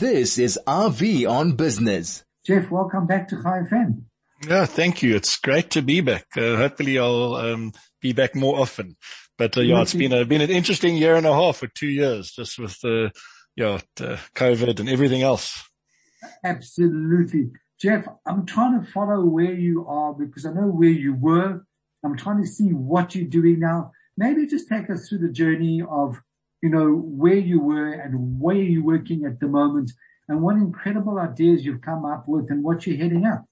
This is Avi on Business. Geoff, welcome back to Chai FM. Yeah, thank you. It's great to be back. Uh, hopefully I'll um, be back more often. But uh, yeah, it's been a, been an interesting year and a half or two years just with the, yeah, the COVID and everything else. Absolutely. Geoff, I'm trying to follow where you are because I know where you were. I'm trying to see what you're doing now. Maybe just take us through the journey of, you know, where you were and where you're working at the moment and what incredible ideas you've come up with and what you're heading up.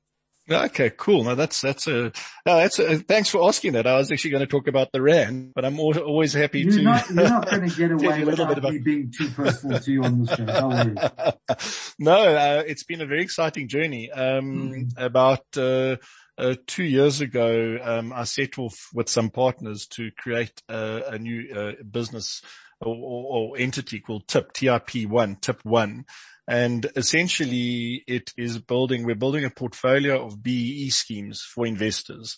Okay, cool. Now that's, that's a, no, that's a, thanks for asking that. I was actually going to talk about the rand, but I'm always happy you're to. Not, you're not going to get away without about... me being too personal to you on the show. No, uh, it's been a very exciting journey. Um, mm. about, uh, uh, two years ago, um, I set off with some partners to create a, a new uh, business or, or, entity called TIP, TIP1, TIP1. And essentially it is building, we're building a portfolio of BEE schemes for investors.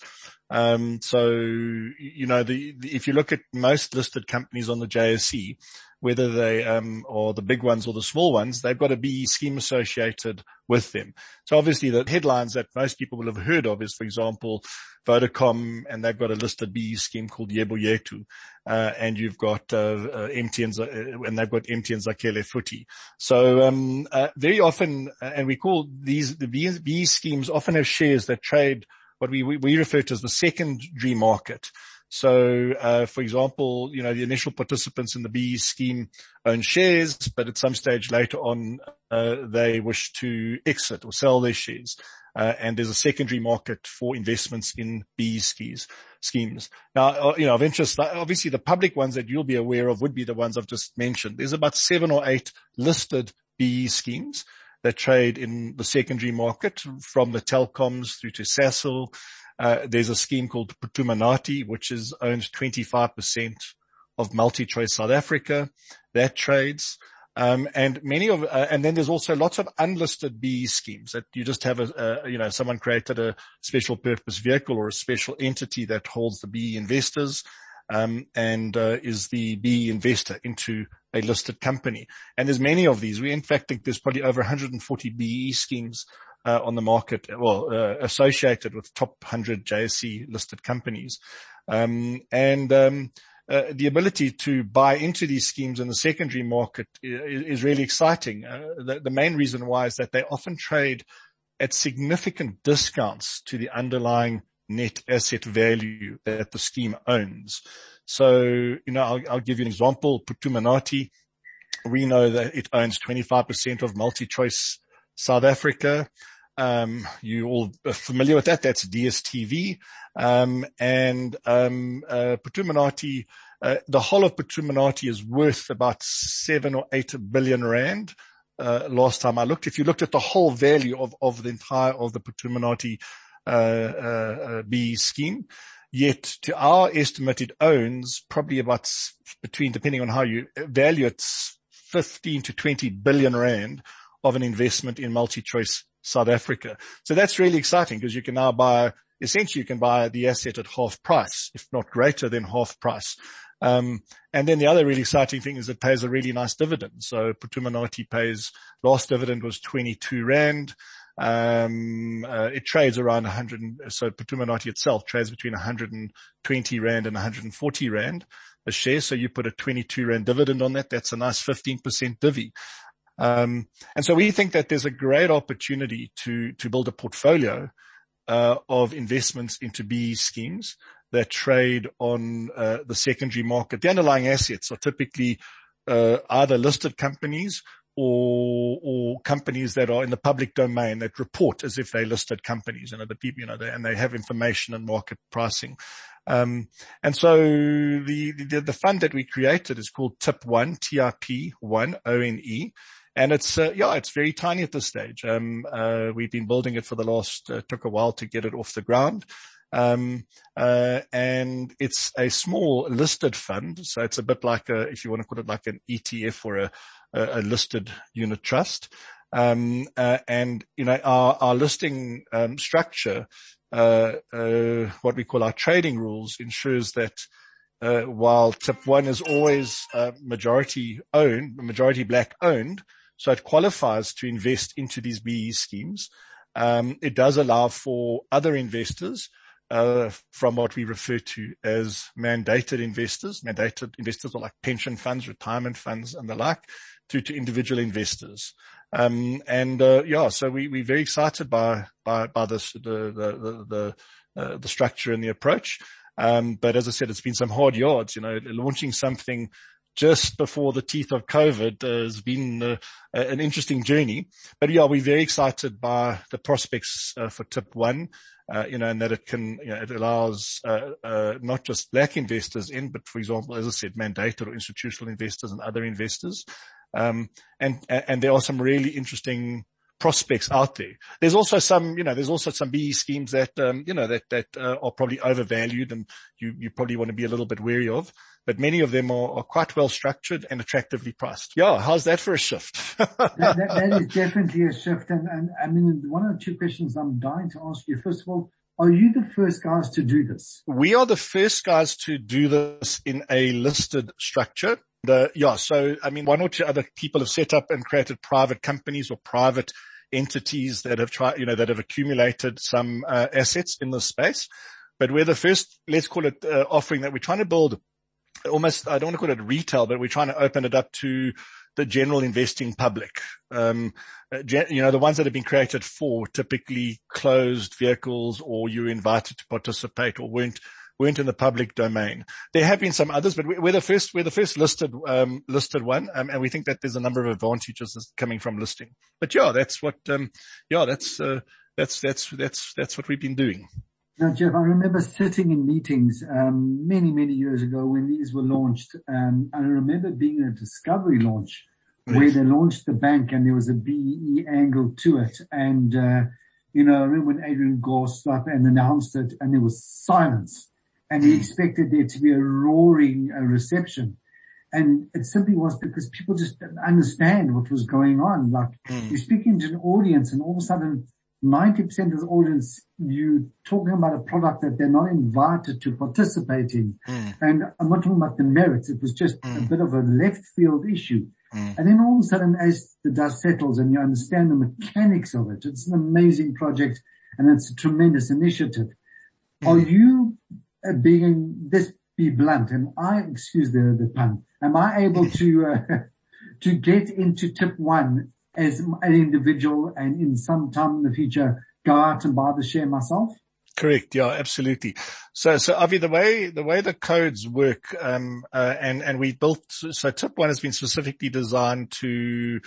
Um, so, you know, the, the, if you look at most listed companies on the JSE, whether they um, are the big ones or the small ones, they've got a BE scheme associated with them. So obviously the headlines that most people will have heard of is, for example, Vodacom, and they've got a listed BE scheme called Yebo Yethu, uh, and you've got uh, uh, MTN, uh, and they've got MTN Zakhele Futhi. So um, uh, very often, uh, and we call these the BE schemes often have shares that trade what we, we, we refer to as the secondary market. So, uh, for example, you know, the initial participants in the BE scheme own shares, but at some stage later on, uh, they wish to exit or sell their shares. Uh, and there's a secondary market for investments in BE schemes. Schemes. Now, uh, you know, of interest, obviously the public ones that you'll be aware of would be the ones I've just mentioned. There's about seven or eight listed BE schemes that trade in the secondary market from the telecoms through to Sasol, uh, there's a scheme called Phuthuma Nathi, which is owns 25% of MultiChoice South Africa. That trades. Um, and many of, uh, and then there's also lots of unlisted BE schemes that you just have a, a, you know, someone created a special purpose vehicle or a special entity that holds the BE investors, um, and, uh, is the BE investor into a listed company. And there's many of these. We in fact think there's probably over 140 BE schemes uh, on the market, well, uh, associated with top 100 JSE listed companies. Um, and um, uh, the ability to buy into these schemes in the secondary market is, is really exciting. Uh, the, the, main reason why is that they often trade at significant discounts to the underlying net asset value that the scheme owns. So, you know, I'll, I'll give you an example. Phuthuma Nathi, we know that it owns 25% of MultiChoice South Africa. Um, you all are familiar with that. That's DSTV. Um, and, um, uh, Phuthuma Nathi, uh, the whole of Phuthuma Nathi is worth about seven or eight billion rand. Uh, last time I looked, if you looked at the whole value of, of the entire, of the Phuthuma Uh, uh, uh, B scheme, yet to our estimate, it owns probably about between, depending on how you value it, 15 to 20 billion rand of an investment in MultiChoice South Africa. So that's really exciting because you can now buy, essentially you can buy the asset at half price, if not greater than half price. Um, and then the other really exciting thing is it pays a really nice dividend. So Phuthuma Nathi pays, last dividend was 22 Rand. Um, uh, it trades around 100, so Phuthuma Nathi itself trades between 120 Rand and 140 Rand a share. So you put a 22 Rand dividend on that. That's a nice 15% divvy. Um, and so we think that there's a great opportunity to, to build a portfolio, uh, of investments into BE schemes that trade on, uh, the secondary market. The underlying assets are typically, uh, either listed companies or, or companies that are in the public domain that report as if they're listed companies, you know, people, you know, they, and they have information and market pricing. Um, and so the, the, the fund that we created is called TIP1, T-I-P-1, O-N-E. And it's, uh, yeah, it's very tiny at this stage. Um, uh, we've been building it for the last, uh, took a while to get it off the ground. Um, uh, and it's a small listed fund. So it's a bit like a, if you want to call it like an ETF or a, a, listed unit trust. Um, uh, and you know, our, our listing, um, structure, uh, what we call our trading rules ensures that, while tip one is always, majority owned, majority black owned, So it qualifies to invest into these BE schemes. Um, it does allow for other investors uh, from what we refer to as mandated investors. Mandated investors are like pension funds, retirement funds, and the like, to individual investors. Um, and uh, yeah, so we we're very excited by by by this the the the the, uh, the structure and the approach. Um, but as I said, it's been some hard yards. You know, launching something just before the teeth of COVID uh, has been uh, an interesting journey. But yeah, we're very excited by the prospects uh, for Tip One uh, you know, and that it can, you know, it allows, uh, uh, not just black investors in, but for example, as I said, mandated or institutional investors and other investors. Um, and, and there are some really interesting prospects out there. There's also some, you know, there's also some BE schemes that, um, you know, that, that, uh, are probably overvalued and you, you probably want to be a little bit wary of, but many of them are, are quite well structured and attractively priced. Yeah. How's that for a shift? that, that, that is definitely a shift. And, and I mean, one of the two questions I'm dying to ask you. First of all, are you the first guys to do this? We are the first guys to do this in a listed structure. The, yeah, so I mean, one or two other people have set up and created private companies or private entities that have tried, you know, that have accumulated some uh, assets in this space. But we're the first, let's call it uh, offering that we're trying to build almost, I don't want to call it retail, but we're trying to open it up to the general investing public. Um, uh, you know, the ones that have been created for typically closed vehicles or you are invited to participate or weren't weren't in the public domain. There have been some others, but we're the first, we're the first listed, um, listed one. Um, and we think that there's a number of advantages coming from listing. But yeah, that's what, um, yeah, that's, uh, that's, that's, that's, that's what we've been doing. Now, Geoff, I remember sitting in meetings um, many, many years ago when these were launched. Um, I remember being at a discovery launch where they launched the bank and there was a BE angle to it. And, uh, you know, I remember when Adrian Gore stood up and announced it and there was silence and he hmm. expected there to be a roaring uh, reception. And it simply was because people just didn't understand what was going on. Like mm. you're speaking to an audience and all of a sudden 90% of the audience, you talking about a product that they're not invited to participate in. Mm. And I'm not talking about the merits. It was just mm. a bit of a left field issue. Mm. And then all of a sudden, as the dust settles and you understand the mechanics of it, it's an amazing project and it's a tremendous initiative. Mm. Are you being this be blunt? And I excuse the the pun. Am I able to uh, to get into tip one as an individual and in some time in the future go out and buy the share myself? Correct. Yeah, absolutely. So, so Avi, the way, the way the codes work, um, uh, and, and we built, so tip one has been specifically designed to,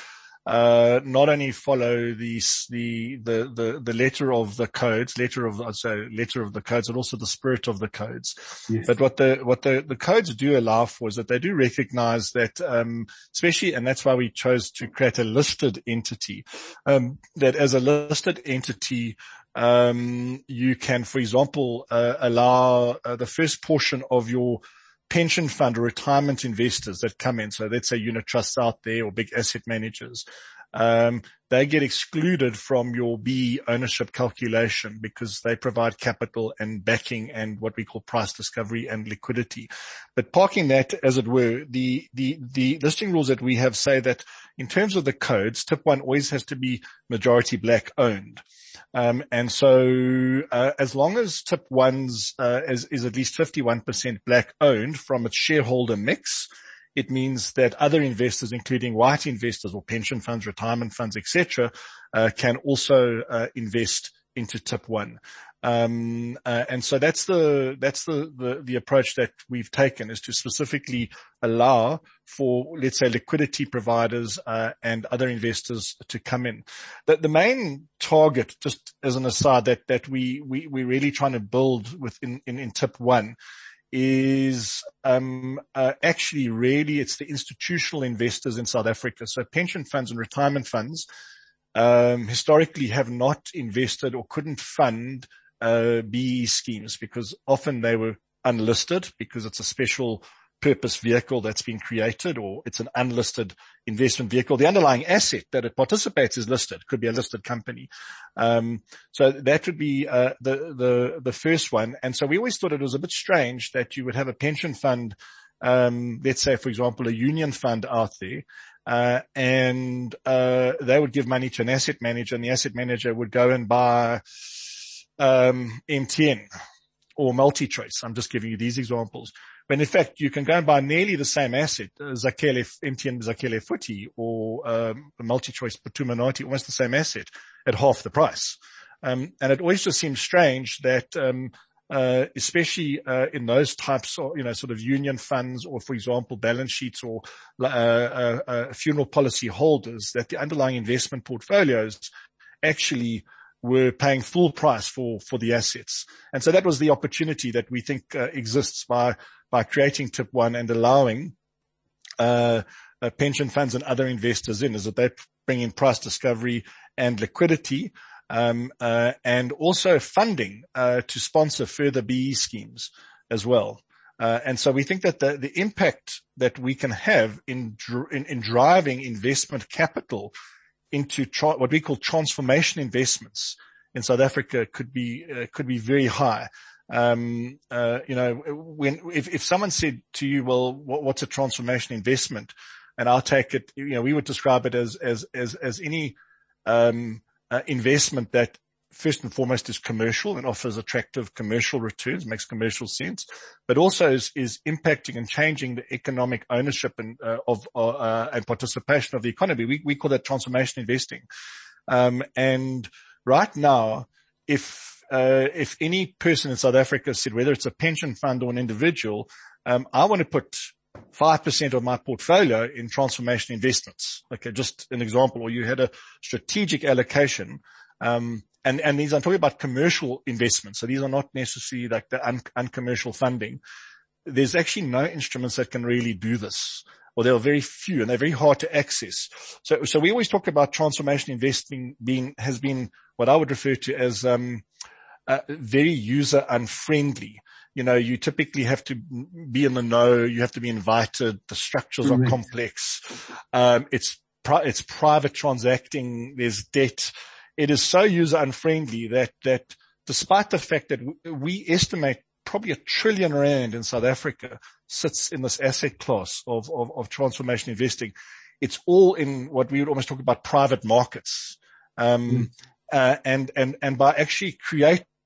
uh, not only follow the, the, the, the, the letter of the codes, letter of, so letter of the codes, but also the spirit of the codes. Yes. But what the, what the, the codes do allow for is that they do recognize that, um, especially, and that's why we chose to create a listed entity, um, that as a listed entity, um, you can, for example, uh, allow uh, the first portion of your pension fund or retirement investors that come in. So let's say unit trusts out there or big asset managers. Um, they get excluded from your B ownership calculation because they provide capital and backing and what we call price discovery and liquidity. But parking that, as it were, the, the, the listing rules that we have say that in terms of the codes, tip one always has to be majority black owned. Um, and so, uh, as long as tip one's, uh, is, is at least 51% black owned from its shareholder mix, it means that other investors, including white investors or pension funds, retirement funds, etc., uh, can also uh, invest into tip one. Um, uh, and so that's the, that's the, the, the, approach that we've taken is to specifically allow for, let's say, liquidity providers, uh, and other investors to come in. The, the main target, just as an aside, that, that we, we, we're really trying to build within, in, in tip one is um, uh, actually really it's the institutional investors in South Africa. So pension funds and retirement funds um, historically have not invested or couldn't fund uh, BE schemes because often they were unlisted because it's a special purpose vehicle that's been created or it's an unlisted investment vehicle. The underlying asset that it participates is listed, could be a listed company. Um, so that would be, uh, the, the, the first one. And so we always thought it was a bit strange that you would have a pension fund, um, let's say, for example, a union fund out there, uh, and uh, they would give money to an asset manager, and the asset manager would go and buy um, MTN or MultiChoice. I'm just giving you these examples. When in fact you can go and buy nearly the same asset, uh, Zakhele, MTN Zakhele Futhi or um, MultiChoice Phuthuma Nathi, almost the same asset at half the price. Um, and it always just seems strange that um, uh, especially uh, in those types of, you know, sort of union funds or, for example, balance sheets or uh, uh, uh, funeral policy holders, that the underlying investment portfolios actually were paying full price for, for the assets. And so that was the opportunity that we think uh, exists by, by creating tip one and allowing, uh, uh, pension funds and other investors in is that they bring in price discovery and liquidity, um, uh, and also funding, uh, to sponsor further BE schemes as well. Uh, and so we think that the, the impact that we can have in, in, in driving investment capital into tra- what we call transformation investments in South Africa could be uh, could be very high. Um, uh, you know, when if, if someone said to you, "Well, what, what's a transformation investment?" and I'll take it, you know, we would describe it as as as as any um, uh, investment that first and foremost is commercial and offers attractive commercial returns, makes commercial sense, but also is, is impacting and changing the economic ownership and uh, of uh, uh, and participation of the economy. We we call that transformation investing. Um, and right now, if uh, if any person in South Africa said whether it's a pension fund or an individual, um, I want to put 5% of my portfolio in transformation investments. Okay. Just an example, or you had a strategic allocation. Um, and, and these, I'm talking about commercial investments. So these are not necessarily like the un, uncommercial funding. There's actually no instruments that can really do this or there are very few and they're very hard to access. So, so we always talk about transformation investing being, has been what I would refer to as, um, uh, very user unfriendly. You know, you typically have to be in the know. You have to be invited. The structures are complex. Um, it's, pri- it's private transacting. There's debt it is so user unfriendly that, that despite the fact that we estimate probably a trillion rand in South Africa sits in this asset class of, of, of transformation investing. It's all in what we would almost talk about private markets. Um, mm. uh, and, and, and by actually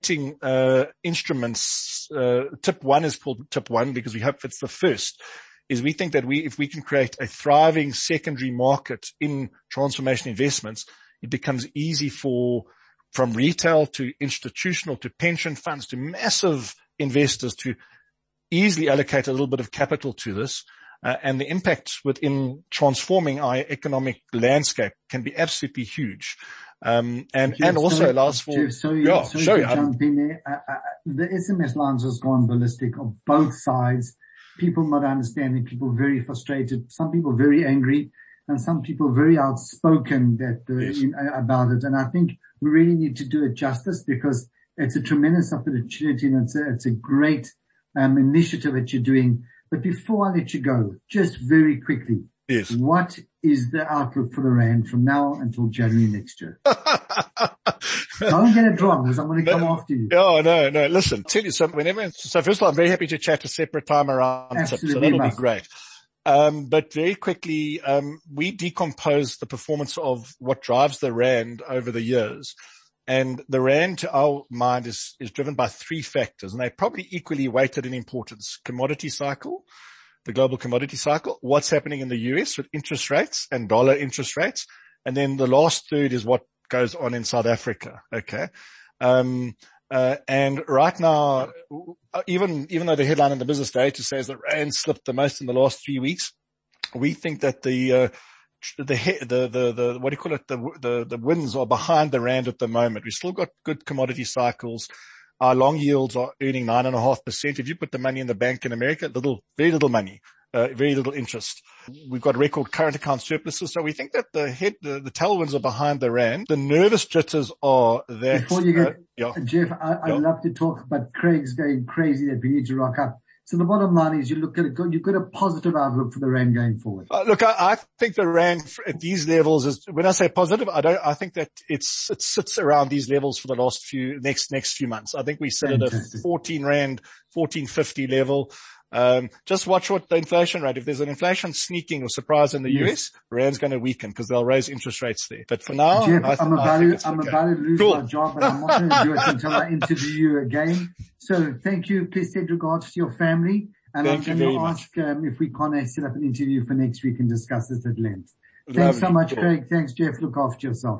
creating, uh, instruments, uh, tip one is called tip one because we hope it's the first is we think that we, if we can create a thriving secondary market in transformation investments, it becomes easy for from retail to institutional to pension funds to massive investors to easily allocate a little bit of capital to this. Uh, and the impact within transforming our economic landscape can be absolutely huge. Um, and, Geoff, and also sorry, allows for, Geoff, sorry, yeah, sorry sorry, jump in there. Uh, uh, the SMS lines has gone ballistic on both sides. People not understanding, people very frustrated, some people very angry and some people very outspoken that uh, yes. in, uh, about it. And I think we really need to do it justice because it's a tremendous opportunity and it's a, it's a great um, initiative that you're doing. But before I let you go, just very quickly, yes. what is the outlook for the rand from now until January next year? Don't get it wrong because I'm going to come after you. Oh, no, no. Listen, tell you something. Whenever, so first of all, I'm very happy to chat a separate time around Absolutely so that'll be great. Um, but very quickly, um, we decompose the performance of what drives the rand over the years. And the rand to our mind is, is driven by three factors and they're probably equally weighted in importance. Commodity cycle, the global commodity cycle, what's happening in the US with interest rates and dollar interest rates. And then the last third is what goes on in South Africa. Okay. Um, uh, and right now, uh, even, even though the headline in the business day data says that rand slipped the most in the last three weeks, we think that the, uh, the, the, the, the, what do you call it? The, the, the winds are behind the rand at the moment. We've still got good commodity cycles. Our long yields are earning nine and a half percent. If you put the money in the bank in America, little, very little money uh, very little interest. We've got record current account surpluses. So we think that the head, the, the tailwinds are behind the rand. The nervous jitters are that. Before you get, uh, yeah. Geoff, I, would yeah. love to talk, but Craig's going crazy that we need to rock up. So the bottom line is you look at it, you've got a positive outlook for the rand going forward. Uh, look, I, I, think the rand at these levels is, when I say positive, I don't, I think that it's, it sits around these levels for the last few, next, next few months. I think we sit Fantastic. at a 14 rand, 1450 level. Um, just watch what the inflation rate, if there's an inflation sneaking or surprise in the yes. US, Rand's going to weaken because they'll raise interest rates there. But for now, Geoff, I, am about, to, I'm okay. about to lose cool. my job and I'm not going to do it until I interview you again. So thank you. Please send regards to your family. And Thank I'm going to ask um, if we can set up an interview for next week and discuss this at length. Thanks Lovely. so much, Craig. Thanks, Geoff. Look after yourself.